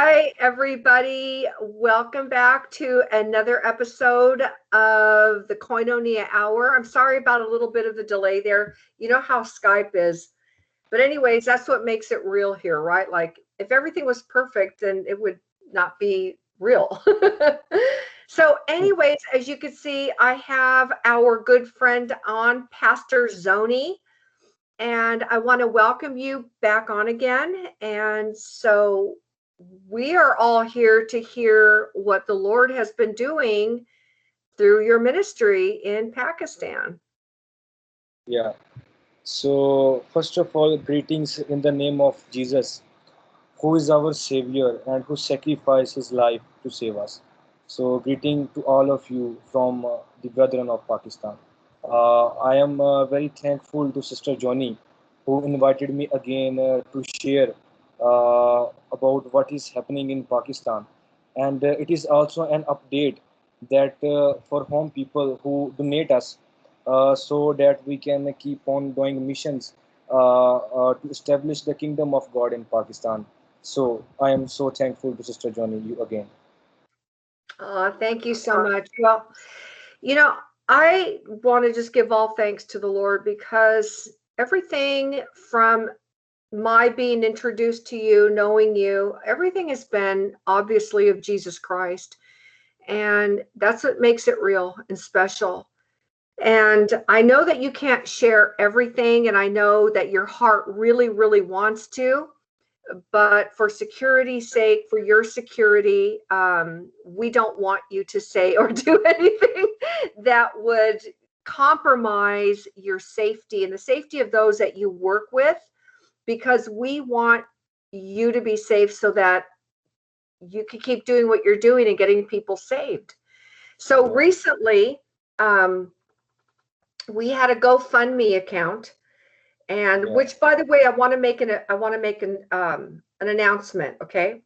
Hi, everybody. Welcome back to another episode of the Koinonia Hour. I'm sorry about a little bit of the delay there. You know how Skype is. But, anyways, that's what makes it real here, right? Like, if everything was perfect, then it would not be real. so, anyways, as you can see, I have our good friend on, Pastor Zoni and I want to welcome you back on again. And so we are all here to hear what the Lord has been doing through your ministry in Pakistan. Yeah. So, first of all, greetings in the name of Jesus, who is our Savior and who sacrificed his life to save us. So, greeting to all of you from uh, the brethren of Pakistan. Uh, I am uh, very thankful to Sister Johnny, who invited me again uh, to share Uh, about what is happening in Pakistan. And uh, it is also an update that uh, for home people who donate us uh, so that we can keep on doing missions to establish the kingdom of God in Pakistan. So I am so thankful to Sister Johnny, you again. Oh, thank you so much. Well, you know, I want to just give all thanks to the Lord because everything from my being introduced to you, knowing you, everything has been obviously of Jesus Christ. And that's what makes it real and special. And I know that you can't share everything, and I know that your heart really, really wants to. But for security's sake, for your security, um, we don't want you to say or do anything that would compromise your safety and the safety of those that you work with because we want you to be safe so that you can keep doing what you're doing and getting people saved. So recently, um, we had a GoFundMe account, and yeah. which, by the way, I want to make an I want to make an um, an announcement. Okay,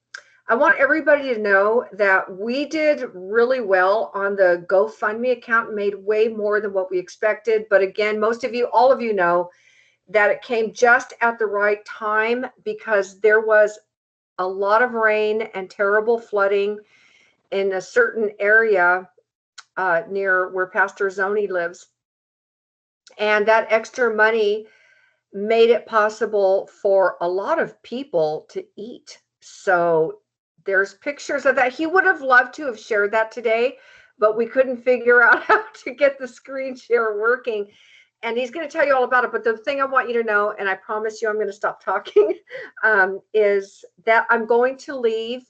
I want everybody to know that we did really well on the GoFundMe account, made way more than what we expected. But again, most of you, all of you know that it came just at the right time because there was a lot of rain and terrible flooding in a certain area uh, near where Pastor Zoni lives. And that extra money made it possible for a lot of people to eat. So there's pictures of that. He would have loved to have shared that today, but we couldn't figure out how to get the screen share working and he's going to tell you all about it. But the thing I want you to know, and I promise you I'm going to stop talking, um, is that I'm going to leave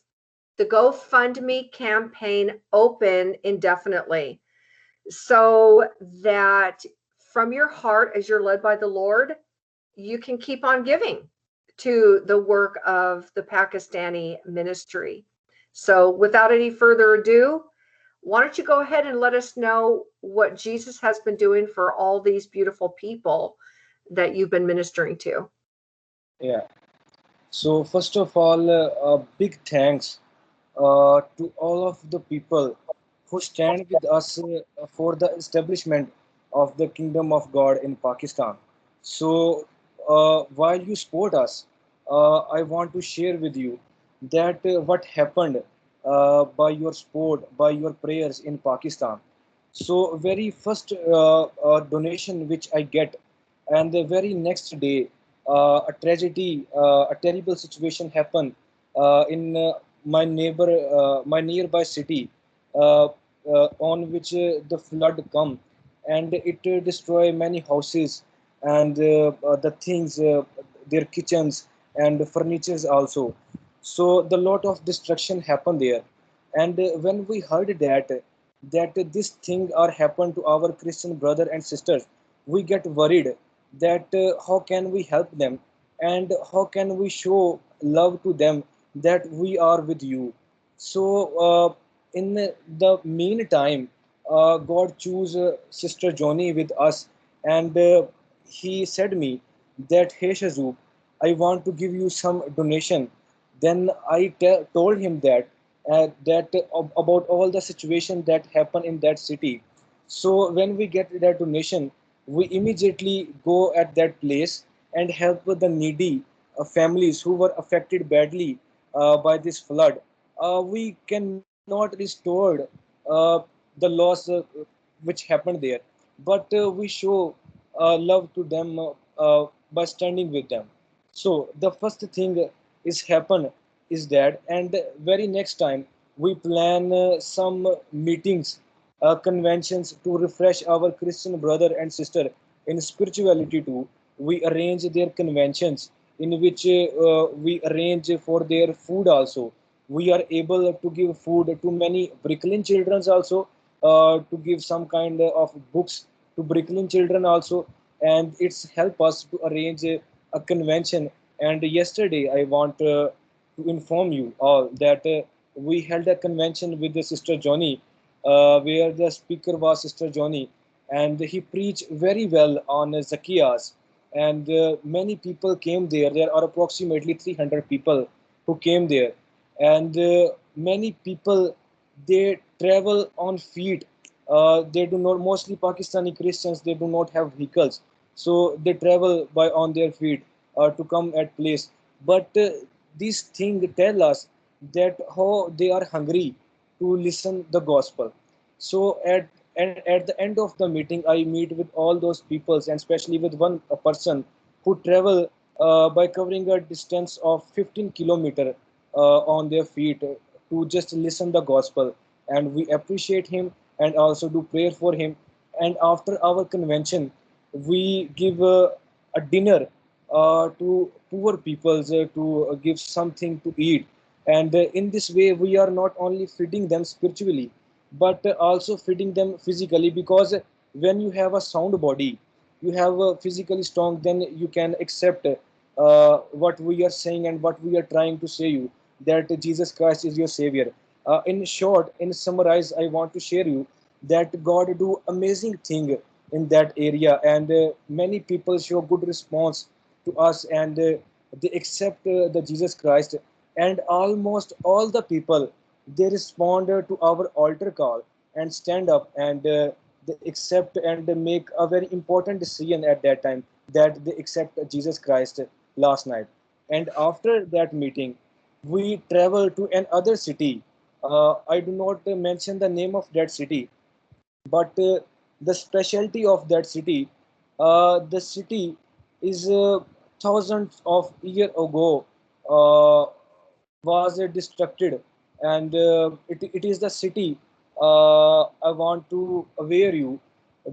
the GoFundMe campaign open indefinitely so that from your heart, as you're led by the Lord, you can keep on giving to the work of the Pakistani ministry. So, without any further ado, why don't you go ahead and let us know what Jesus has been doing for all these beautiful people that you've been ministering to? Yeah. So, first of all, uh, a big thanks uh, to all of the people who stand with us uh, for the establishment of the kingdom of God in Pakistan. So, uh, while you support us, uh, I want to share with you that uh, what happened uh, by your support, by your prayers in Pakistan. So very first uh, uh, donation which I get, and the very next day, uh, a tragedy, uh, a terrible situation happened uh, in my neighbor, my nearby city, on which the flood come, and it destroy many houses and the things, their kitchens and furnitures also so the lot of destruction happened there. And uh, when we heard that that this thing are happened to our christian brother and sisters we get worried that uh, how can we help them? And how can we show love to them that we are with you? So uh, in the meantime uh, god choose uh, sister johnny with us. And uh, he said me that hey shazub i want to give you some donation then I told him that uh, that uh, about all the situation that happened in that city. So when we get that donation, we immediately go at that place and help the needy uh, families who were affected badly uh, by this flood, uh, we cannot restore uh, the loss which happened there, but we show love to them by standing with them. So the first thing is happen is that, and very next time we plan uh, some meetings, uh, conventions to refresh our Christian brother and sister in spirituality too. We arrange their conventions in which uh, we arrange for their food also. We are able to give food to many brick kiln children also, uh, to give some kind of books to brick kiln children also, and it's help us to arrange a, a convention. And yesterday, I want uh, to inform you all that uh, we held a convention with the Sister Johnny, uh, where the speaker was Sister Johnny, and he preached very well on Zacchaeus. And many people came there. There are approximately 300 people who came there, and many people they travel on feet. Uh, they do not mostly Pakistani Christians. They do not have vehicles, so they travel by on their feet uh, to come at place. But uh, these things tell us that how they are hungry to listen the gospel. So at and at the end of the meeting i meet with all those peoples and especially with one person who travel uh, by covering a distance of 15 kilometer uh, on their feet to just listen the gospel. And we appreciate him and also do prayer for him. And after our convention we give uh, a dinner to poor peoples uh, to uh, give something to eat. And uh, in this way we are not only feeding them spiritually but uh, also feeding them physically. Because when you have a sound body you have a physically strong then you can accept uh, what we are saying and what we are trying to say you that jesus christ is your savior. Uh, in short in summarize i want to share you that god do amazing thing in that area. And uh, many people show good response to us and uh, they accept uh, the jesus christ. And almost all the people they respond to our altar call and stand up and uh, they accept and they make a very important decision at that time that they accept jesus christ last night. And after that meeting we travel to another city. Uh, i do not mention the name of that city but uh, the specialty of that city uh, the city is uh, thousands of year ago uh, was destructed and uh, it, it is the city uh, i want to aware you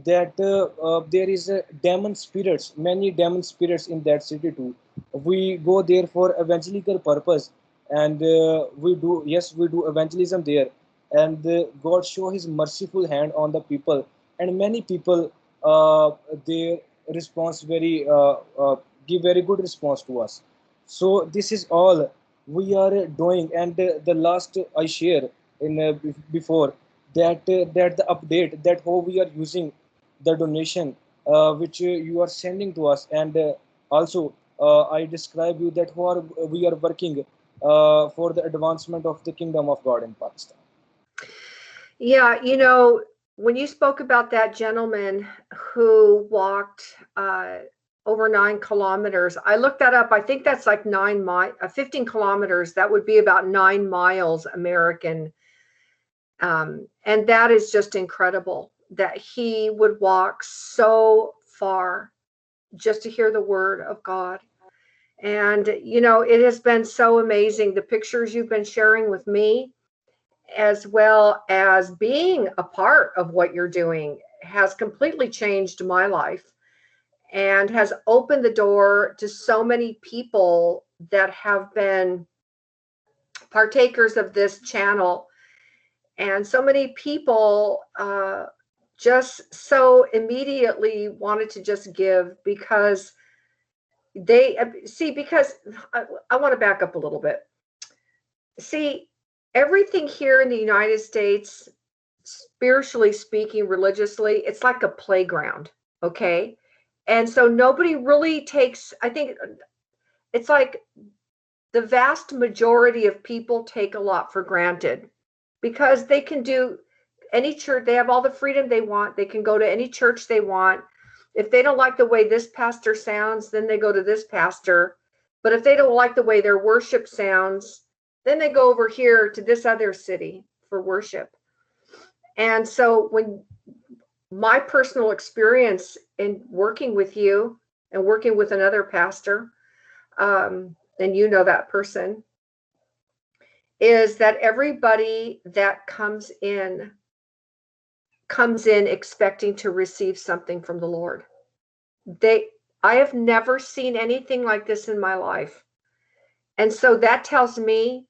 that uh, there is a demon spirits many demon spirits in that city too. We go there for evangelical purpose and we do yes we do evangelism there. And god show his merciful hand on the people. And many people uh, their response very uh, uh, give very good response to us. So this is all we are doing. And uh, the last i share in before that that the update that how we are using the donation which you are sending to us. And also i describe you that how are, we are working uh, for the advancement of the kingdom of god in pakistan. Yeah, you know, when you spoke about that gentleman who walked uh, over nine kilometers, I looked that up. I think that's like nine mi- uh, 15 kilometers. That would be about nine miles American. Um, and that is just incredible that he would walk so far just to hear the word of God. And, you know, it has been so amazing. The pictures you've been sharing with me, as well as being a part of what you're doing has completely changed my life and has opened the door to so many people that have been partakers of this channel. And so many people uh, just so immediately wanted to just give because they uh, see because I, I want to back up a little bit. See everything here in the United States, spiritually speaking, religiously, it's like a playground. Okay. And so nobody really takes, I think it's like the vast majority of people take a lot for granted because they can do any church, they have all the freedom they want. They can go to any church they want. If they don't like the way this pastor sounds, then they go to this pastor. But if they don't like the way their worship sounds, then they go over here to this other city for worship. And so when my personal experience in working with you and working with another pastor, um, and you know that person, is that everybody that comes in comes in expecting to receive something from the Lord. They I have never seen anything like this in my life. And so that tells me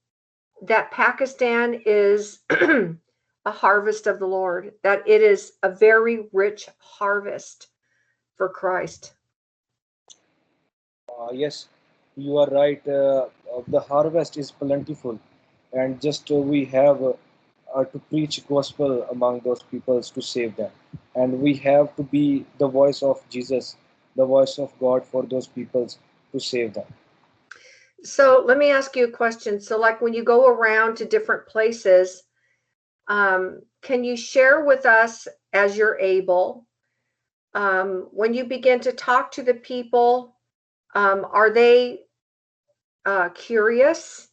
that Pakistan is a harvest of the Lord, that it is a very rich harvest for Christ. Uh, yes, you are right. Uh, the harvest is plentiful, and just uh, we have uh, uh, to preach gospel among those peoples to save them, and we have to be the voice of Jesus, the voice of God for those peoples to save them. So let me ask you a question. So, like when you go around to different places, um, can you share with us as you're able? Um, when you begin to talk to the people, um, are they uh, curious?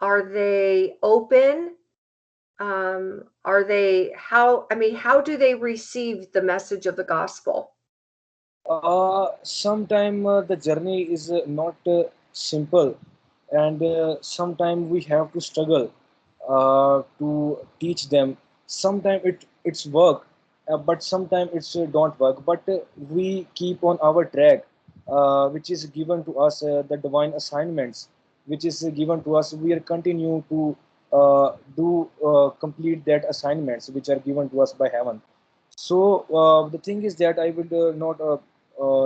Are they open? Um, are they how? I mean, how do they receive the message of the gospel? Uh, sometime uh, the journey is uh, not uh, simple, and uh, sometime we have to struggle uh, to teach them. Sometimes it it's work, uh, but sometimes it's uh, don't work. But uh, we keep on our track, uh, which is given to us the divine assignments, which is given to us. We are continue to do complete that assignments which are given to us by heaven. So the thing is that I uh, not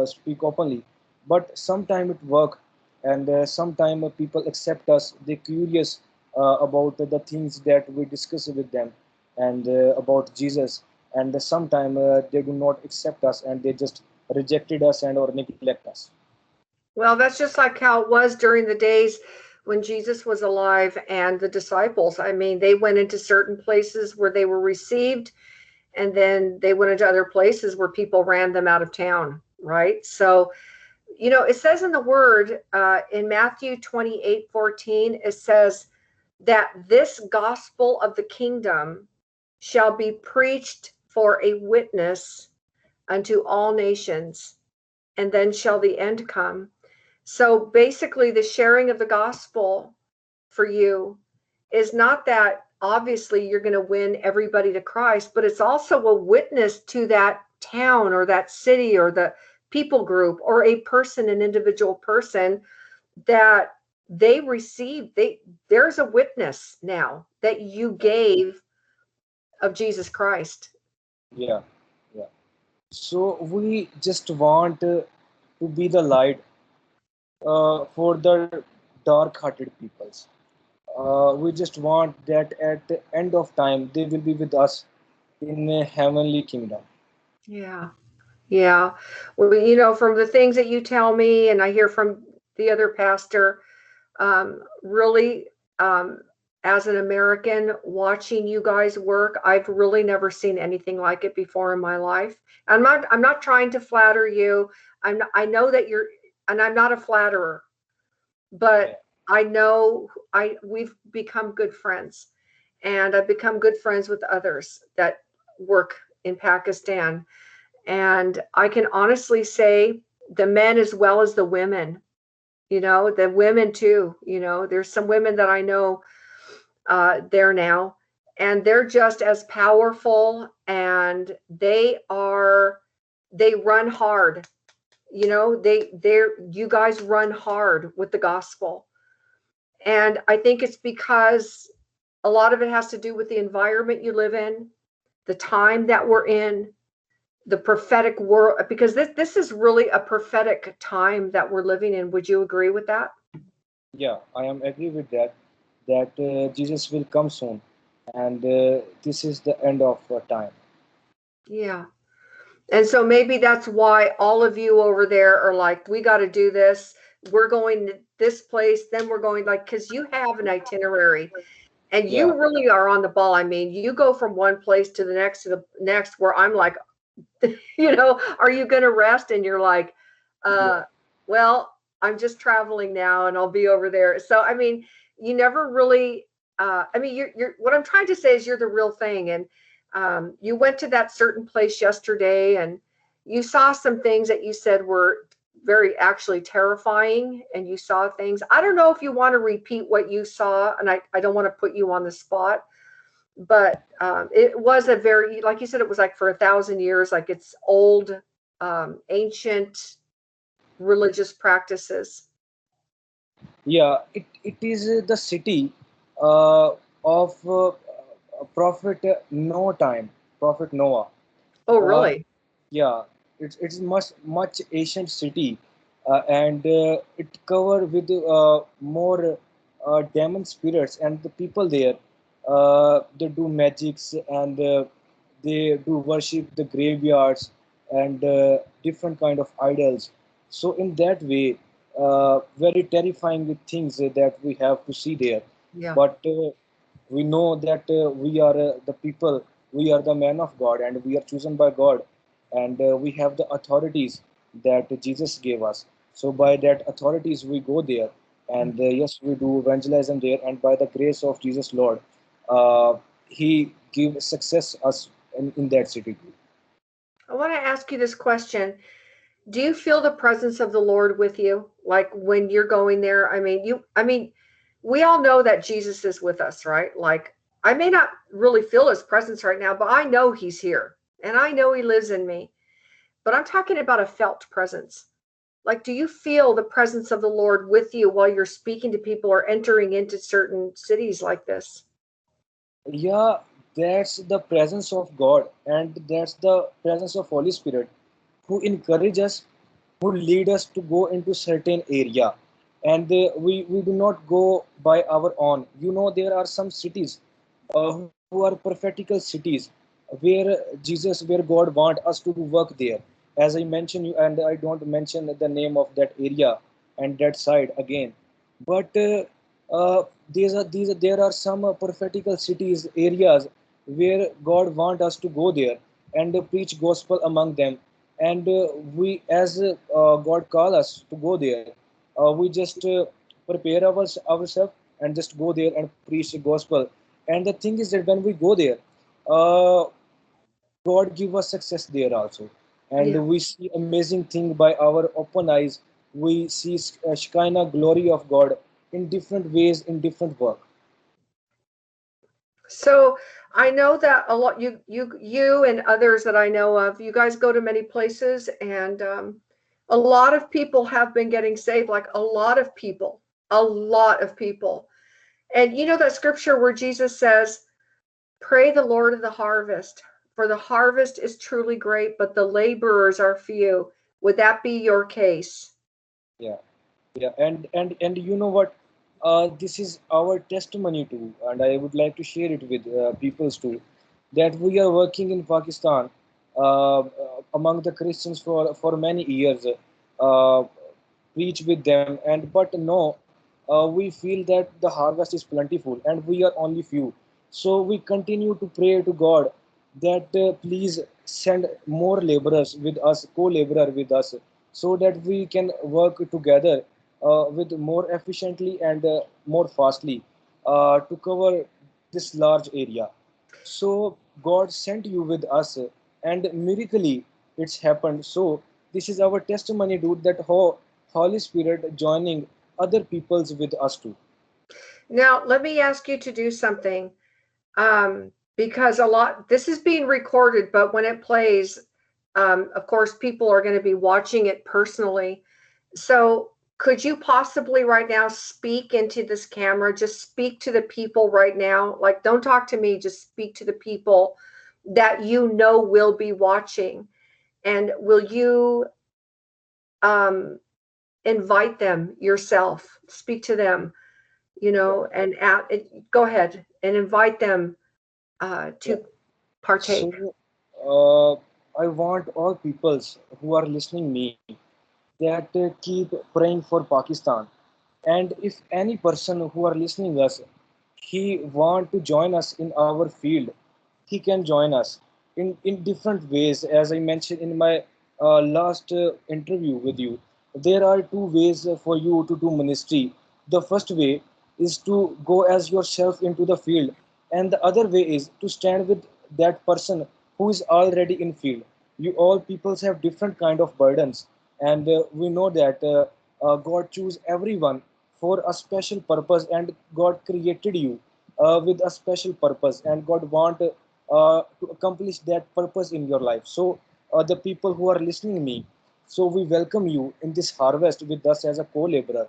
speak openly, but sometimes it work, and uh, sometime uh, people accept us. They curious uh, about the things that we discuss with them, and uh, about Jesus. And uh, sometime uh, they do not accept us, and they just rejected us and or neglect us. Well, that's just like how it was during the days when Jesus was alive and the disciples. I mean, they went into certain places where they were received, and then they went into other places where people ran them out of town, right? So, you know, it says in the word uh, in Matthew 28 14, it says that this gospel of the kingdom shall be preached for a witness unto all nations, and then shall the end come. So basically, the sharing of the gospel for you is not that obviously you're going to win everybody to Christ, but it's also a witness to that town or that city or the people group or a person, an individual person that they received. They there's a witness now that you gave of Jesus Christ. Yeah, yeah. So we just want uh, to be the light uh, for the dark-hearted peoples. Uh, we just want that at the end of time they will be with us in a heavenly kingdom. Yeah. Yeah. Well, you know, from the things that you tell me, and I hear from the other pastor, um, really, um, as an American watching you guys work, I've really never seen anything like it before in my life. I'm not, I'm not trying to flatter you. I'm not, I know that you're, and I'm not a flatterer, but I know I, we've become good friends and I've become good friends with others that work in Pakistan and I can honestly say the men as well as the women, you know, the women too, you know, there's some women that I know uh, there now, and they're just as powerful and they are, they run hard. You know, they, they're, you guys run hard with the gospel. And I think it's because a lot of it has to do with the environment you live in, the time that we're in, the prophetic world because this this is really a prophetic time that we're living in. Would you agree with that? Yeah, I am agree with that. That uh, Jesus will come soon, and uh, this is the end of uh, time. yeah. And so maybe that's why all of you over there are like we got to do this. We're going to this place then we're going like because you have an itinerary and you Yeah, really are on the ball. I mean you go from one place to the next to the next where i'm like you know, are you going to rest? And you're like, uh, well, I'm just traveling now and I'll be over there. So, I mean, you never really. Uh, I mean, you're you're. What I'm trying to say is you're the real thing, and um, you went to that certain place yesterday, and you saw some things that you said were very actually terrifying and you saw things i don't know if you want to repeat what you saw and i, I don't want to put you on the spot but um, it was a very like you said it was like for a thousand years like it's old um, ancient religious practices Yeah, it, it is uh, the city uh, of uh, Prophet Noah time, Prophet Noah. oh Uh, really yeah, it's it's much much ancient city, uh, and uh, it covered with uh, more uh, demon spirits and the people there. Uh, they do magics and uh, they do worship the graveyards and uh, different kind of idols. So in that way, uh, very terrifying with things that we have to see there. yeah But uh, we know that uh, we are uh, the people, we are the men of God, and we are chosen by God, and uh, we have the authorities that Jesus gave us. So by that authorities, we go there, and uh, yes, we do evangelism there, and by the grace of Jesus Lord, uh, He give success us in, in that city. i want to ask you this question. Do you feel the presence of the lord with you? Like when you're going there i mean you i mean we all know that jesus is with us right? Like i may not really feel his presence right now but i know he's here and i know he lives in me. But i'm talking about a felt presence. Like do you feel the presence of the lord with you while you're speaking to people or entering into certain cities like this Yeah, that's the presence of God, and that's the presence of Holy Spirit, who encourage us, who lead us to go into certain area, and uh, we we do not go by our own. You know, there are some cities uh, who are prophetical cities where Jesus, where God want us to work there. As I mentioned, you and I don't mention the name of that area and that side again, but uh, uh, these are these are, there are some uh, prophetical cities areas where God want us to go there and uh, preach gospel among them, and uh, we as uh, God call us to go there, uh, we just uh, prepare our, ourselves and just go there and preach the gospel. And the thing is that when we go there, uh, God give us success there also, and yeah we see amazing thing by our open eyes. We see uh, Shekinah glory of God in different ways in different work. So I know that a lot you you you and others that I know of, you guys go to many places and um, a lot of people have been getting saved, like a lot of people, a lot of people. And you know that scripture where Jesus says, "Pray the Lord of the harvest, for the harvest is truly great, but the laborers are few." Would that be your case? Yeah, yeah, and and and you know what? Uh, this is our testimony too, and I would like to share it with uh, peoples too, that we are working in Pakistan uh, uh, among the Christians for for many years, uh, preach with them, and but no, uh, we feel that the harvest is plentiful and we are only few. So we continue to pray to God that please send more laborers with us, co-laborer with us, so that we can work together with more efficiently and uh, more fastly uh, to cover this large area. So God sent you with us, uh, and miraculously it's happened. So this is our testimony, dude, that Holy Spirit joining other peoples with us too. Now, let me ask you to do something. um, because a lot this is being recorded but when it plays um, of course people are going to be watching it personally so could you possibly right now speak into this camera? Just speak to the people right now. Like don't talk to me just speak to the people that you know will be watching. And will you um, invite them yourself? Speak to them you know and at, it, go ahead and invite them uh, to partake. So uh, I want all peoples who are listening me that keep praying for Pakistan. And if any person who are listening us, he want to join us in our field, he can join us in, in different ways. As I mentioned in my uh, last uh, interview with you, there are two ways for you to do ministry. The first way is to go as yourself into the field and the other way is to stand with that person who is already in field you all peoples have different kind of burdens and uh, we know that uh, uh, god chose everyone for a special purpose and god created you uh, with a special purpose. And god want uh, to accomplish that purpose in your life. So the people who are listening me so we welcome you in this harvest with us as a co-laborer.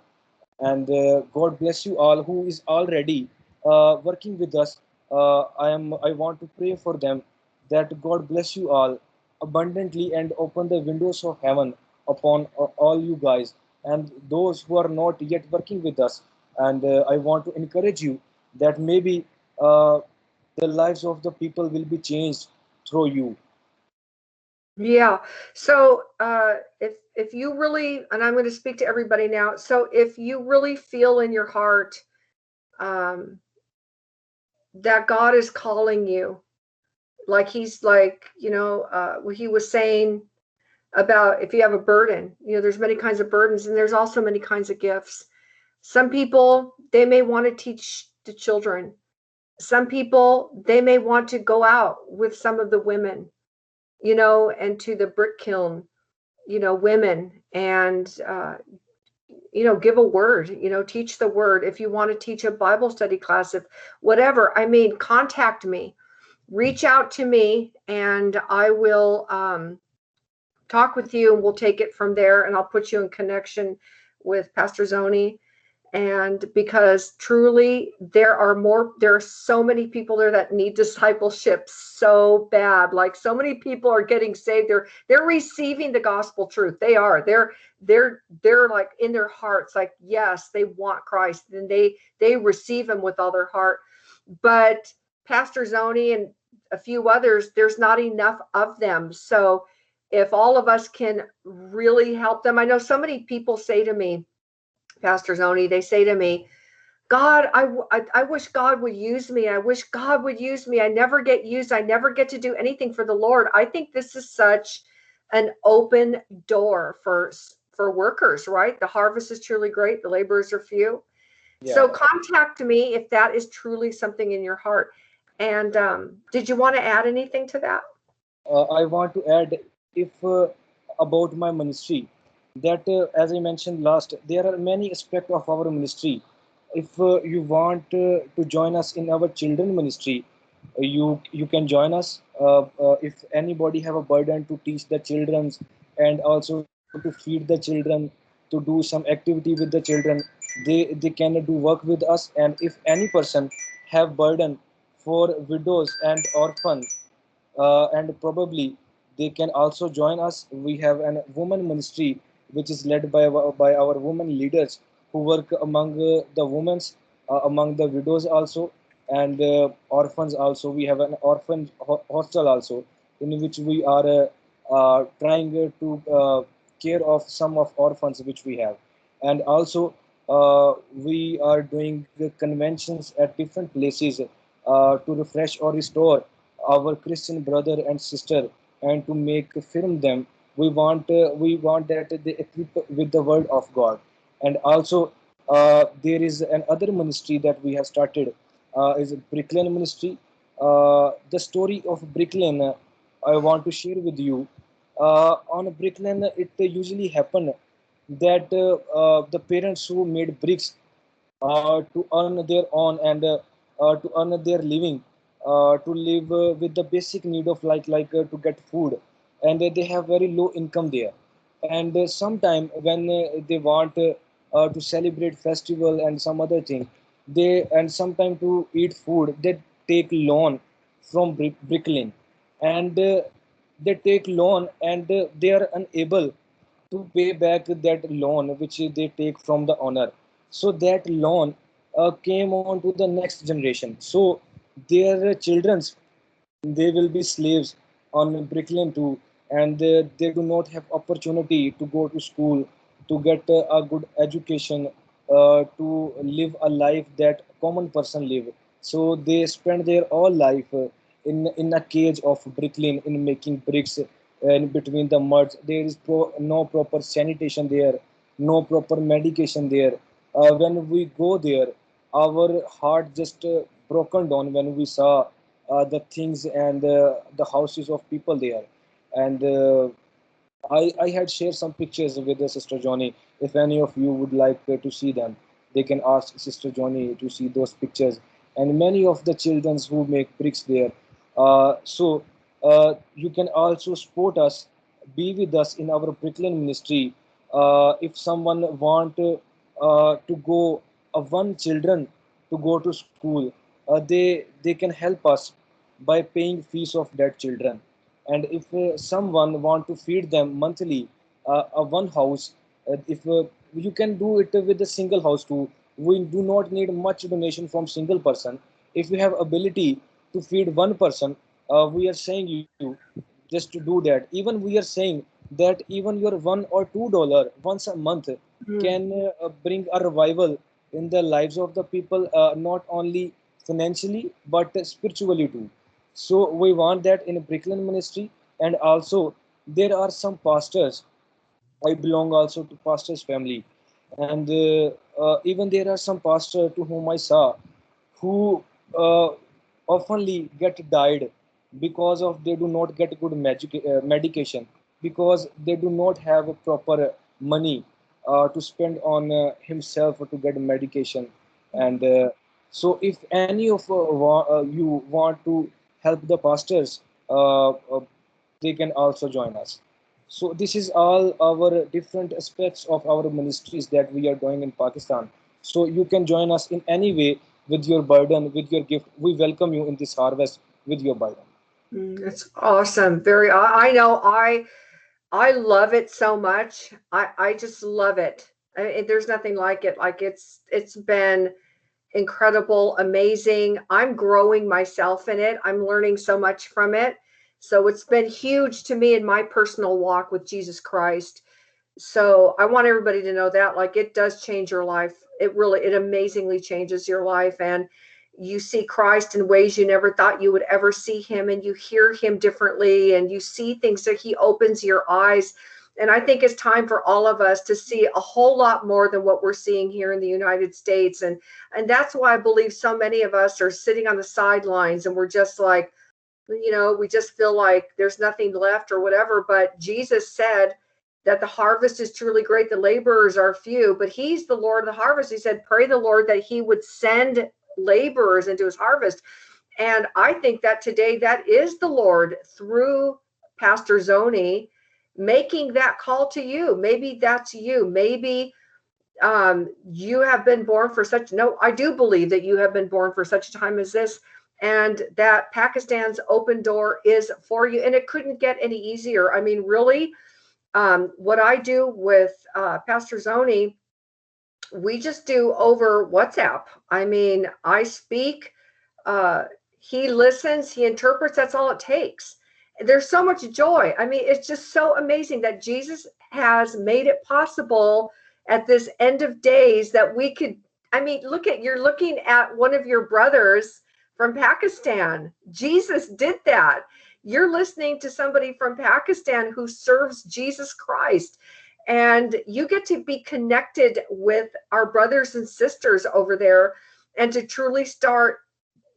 And god bless you all who is already working with us. I am i want to pray for them that god bless you all abundantly and open the windows of heaven upon all you guys and those who are not yet working with us and uh, i want to encourage you that maybe uh, the lives of the people will be changed through you Yeah. So uh, if if you really, and I'm going to speak to everybody now. So if you really feel in your heart um, that God is calling you, like He's like, you know, uh, He was saying about if you have a burden, you know, there's many kinds of burdens, and there's also many kinds of gifts. Some people they may want to teach the children. Some people they may want to go out with some of the women you know, and to the brick kiln, you know, women and, uh, you know, give a word, you know, teach the word. If you want to teach a Bible study class, if whatever, I mean, contact me, reach out to me, and I will um, talk with you and we'll take it from there. And I'll put you in connection with Pastor Zoni. And because truly there are more there are so many people there that need discipleship so bad. Like so many people are getting saved. They're they're receiving the gospel truth. They are. They're they're they're like in their hearts like yes they want christ and they they receive him with all their heart. But pastor zoni and a few others there's not enough of them. So if all of us can really help them i know so many people say to me Pastor Zoni, they say to me, God, I, I, I, wish God would use me. I wish God would use me. I never get used. I never get to do anything for the Lord. I think this is such an open door for for workers, right? The harvest is truly great. The laborers are few. Yeah. So contact me if that is truly something in your heart. And um, did you want to add anything to that? Uh, I want to add if uh, about my ministry that uh, as i mentioned last there are many aspects of our ministry. If uh, you want uh, to join us in our children ministry uh, you you can join us. Uh, uh, if anybody have a burden to teach the children and also to feed the children to do some activity with the children they they can do work with us. And if any person have burden for widows and orphans and probably they can also join us we have a woman ministry which is led by by our women leaders who work among uh, the women, uh, among the widows also, and uh, orphans also. We have an orphan hostel also, in which we are trying to care of some of orphans which we have, and also uh, we are doing conventions at different places uh, to refresh or restore our Christian brother and sister and to make firm them we want uh, we want that they equip with the word of god. And also uh, there is another ministry that we have started uh, is brick kiln ministry. Uh, the story of brick kiln uh, i want to share with you. Uh, on brick kiln it usually happen that the parents who made bricks to earn their own and to earn their living to live with the basic need of like like to get food. And they have very low income there. And uh, sometime when uh, they want uh, to celebrate festival and some other thing they and sometime to eat food they take loan from brick, bricklane and uh, they take loan and uh, they are unable to pay back that loan which they take from the owner. So that loan uh, came on to the next generation. So their children's. They will be slaves on brick kiln too and they, they do not have opportunity to go to school to get a good education uh, to live a life that common person live. So they spend their whole life in in a cage of brick kiln in making bricks and between the muds there is pro, no proper sanitation there no proper medication there. Uh, when we go there our heart just uh, broken down when we saw uh, the things and uh, the houses of people there. And uh, I, I had shared some pictures with uh, sister johnny. If any of you would like to see them they can ask sister johnny to see those pictures. And many of the children who make bricks there uh, so uh, you can also support us be with us in our bricklaying ministry. Uh, if someone want to go one children to go to school they they can help us by paying fees of that children. And if uh, someone want to feed them monthly uh, uh, one house uh, if uh, you can do it with a single house too. We do not need much donation from single person. If you have ability to feed one person uh, we are saying you just to do that. Even we are saying that even your one or two dollar once a month Mm. can uh, bring a revival in the lives of the people uh, not only financially but spiritually too. So we want that in a brick kiln ministry and also there are some pastors. I belong also to pastors family. And uh, uh, even there are some pastors to whom i saw who uh, oftenly get died because of they do not get good magic, uh, medication because they do not have a proper money uh, to spend on uh, himself to get medication. And so if any of uh, uh, you want to help the pastors uh, uh, they can also join us so this is all our different aspects of our ministries that we are doing in pakistan so you can join us in any way with your burden with your gift we welcome you in this harvest with your burden Mm, That's awesome. Very, I, I know I I love it so much. I I just love it. I, there's nothing like it. Like it's it's been incredible, amazing. I'm growing myself in it. I'm learning so much from it. So it's been huge to me in my personal walk with Jesus Christ. So I want everybody to know that like it does change your life. It really it amazingly changes your life and you see Christ in ways you never thought you would ever see him and you hear him differently and you see things that he opens your eyes and I think it's time for all of us to see a whole lot more than what we're seeing here in the United States. And and that's why I believe so many of us are sitting on the sidelines and we're just like you know we just feel like there's nothing left or whatever. But Jesus said that the harvest is truly great the laborers are few but he's the lord of the harvest. He said pray the lord that he would send laborers into his harvest. And i think that today that is the lord through pastor zoni making that call to you maybe that's you maybe um, you have been born for such no i do believe that you have been born for such a time as this and that pakistan's open door is for you and it couldn't get any easier i mean really um, what I do with uh, Pastor Zoni, we just do over WhatsApp. I mean, I speak, uh, he listens, he interprets. That's all it takes. There's so much joy. I mean, it's just so amazing that Jesus has made it possible at this end of days that we could. I mean, look at you're looking at one of your brothers from Pakistan. Jesus did that you're listening to somebody from Pakistan who serves Jesus Christ. And you get to be connected with our brothers and sisters over there and to truly start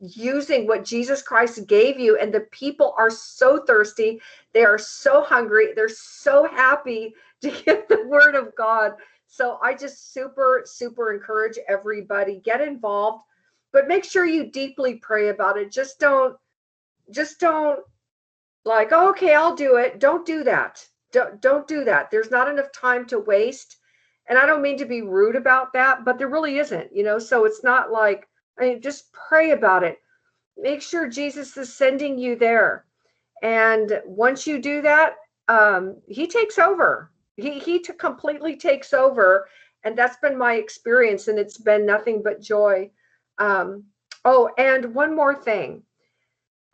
using what Jesus Christ gave you. And the people are so thirsty. They are so hungry. They're so happy to get the word of God. So I just super, super encourage everybody get involved, but make sure you deeply pray about it. Just don't, just don't like oh, okay i'll do it don't do that don't, don't do that there's not enough time to waste and i don't mean to be rude about that but there really isn't you know so it's not like i mean just pray about it. Make sure jesus is sending you there. And once you do that um he takes over. He he t- completely takes over. And that's been my experience and it's been nothing but joy. Um oh and one more thing.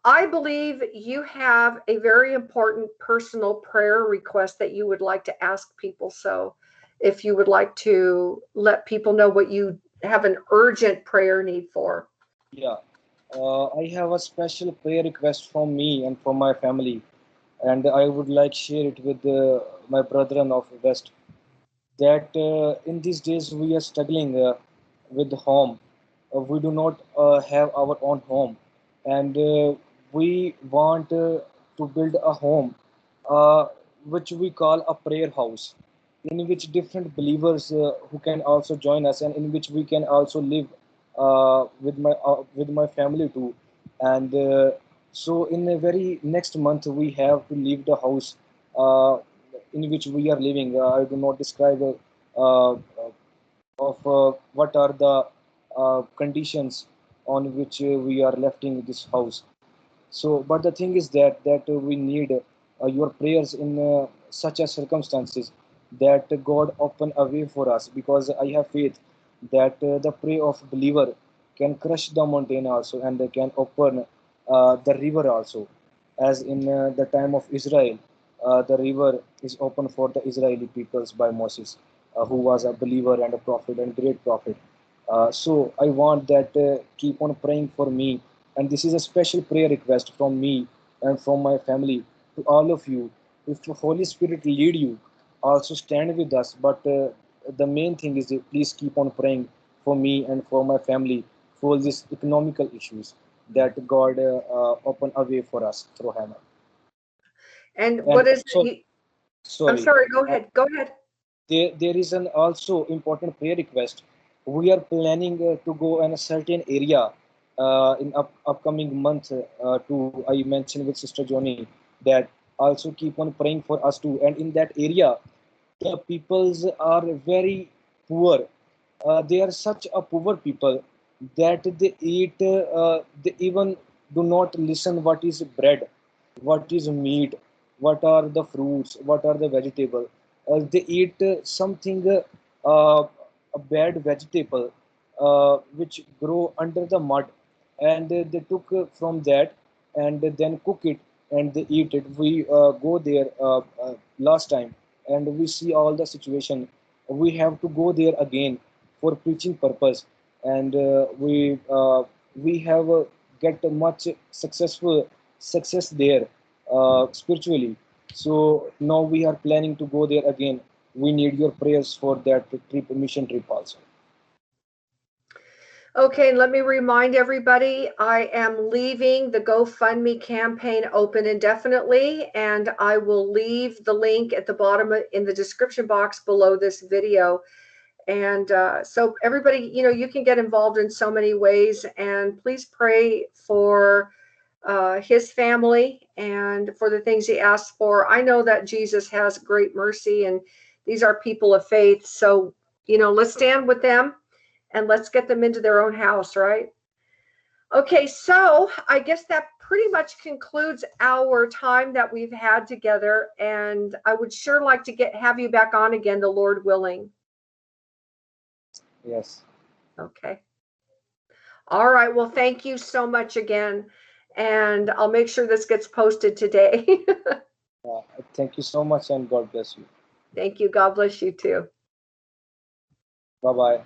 I believe you have a very important personal prayer request that you would like to ask people. So, if you would like to let people know what you have an urgent prayer need for. Yeah, uh, I have a special prayer request from me and from my family, and I would like share it with uh, my brethren of West. That uh, in these days we are struggling uh, with home, uh, we do not uh, have our own home, and we want to build a home, which we call a prayer house, in which different believers uh, who can also join us, and in which we can also live uh, with my uh, with my family too. And uh, so, in the very next month, we have to leave the house uh, in which we are living. Uh, I do not describe of what are the conditions on which we are left in this house so but the thing is that that we need your prayers in such a circumstances that god open a way for us because i have faith that uh, the prayer of believer can crush the mountain also and they can open uh, the river also as in uh, the time of israel the river is open for the israeli peoples by moses who was a believer and a prophet and great prophet uh, so I want that uh, keep on praying for me. And this is a special prayer request from me and from my family to all of you. If the Holy Spirit lead you, also stand with us. But uh, the main thing is please keep on praying for me and for my family for these economical issues that God uh, uh, open a way for us through Hannah. And what is so- you- Sorry. I'm sorry, go ahead, go ahead. there, there is an also important prayer request. We are planning uh, to go in a certain area uh, in up, upcoming month uh, to I mentioned with Sister Johnny that also keep on praying for us too. And in that area, the peoples are very poor. Uh, they are such a poor people that they eat. Uh, they even do not listen what is bread, what is meat, what are the fruits, what are the vegetables uh, they eat something uh, a bad vegetable uh, which grow under the mud and they took from that and then cook it and they eat it we uh, go there uh, uh, last time and we see all the situation we have to go there again for preaching purpose and we we have get much successful success there uh, spiritually so now we are planning to go there again. We need your prayers for that trip, mission trip also. Okay, and let me remind everybody, I am leaving the GoFundMe campaign open indefinitely, and I will leave the link at the bottom of- in the description box below this video. And uh, so everybody, you know, you can get involved in so many ways, and please pray for uh, his family and for the things he asked for. I know that Jesus has great mercy, and these are people of faith. So, you know, let's stand with them and let's get them into their own house, right? Okay, so I guess that pretty much concludes our time that we've had together, and I would sure like to get have you back on again, the Lord willing. Yes. Okay. All right. Well, thank you so much again, and I'll make sure this gets posted today. Uh, thank you so much and God bless you. thank you. God bless you too. Bye bye.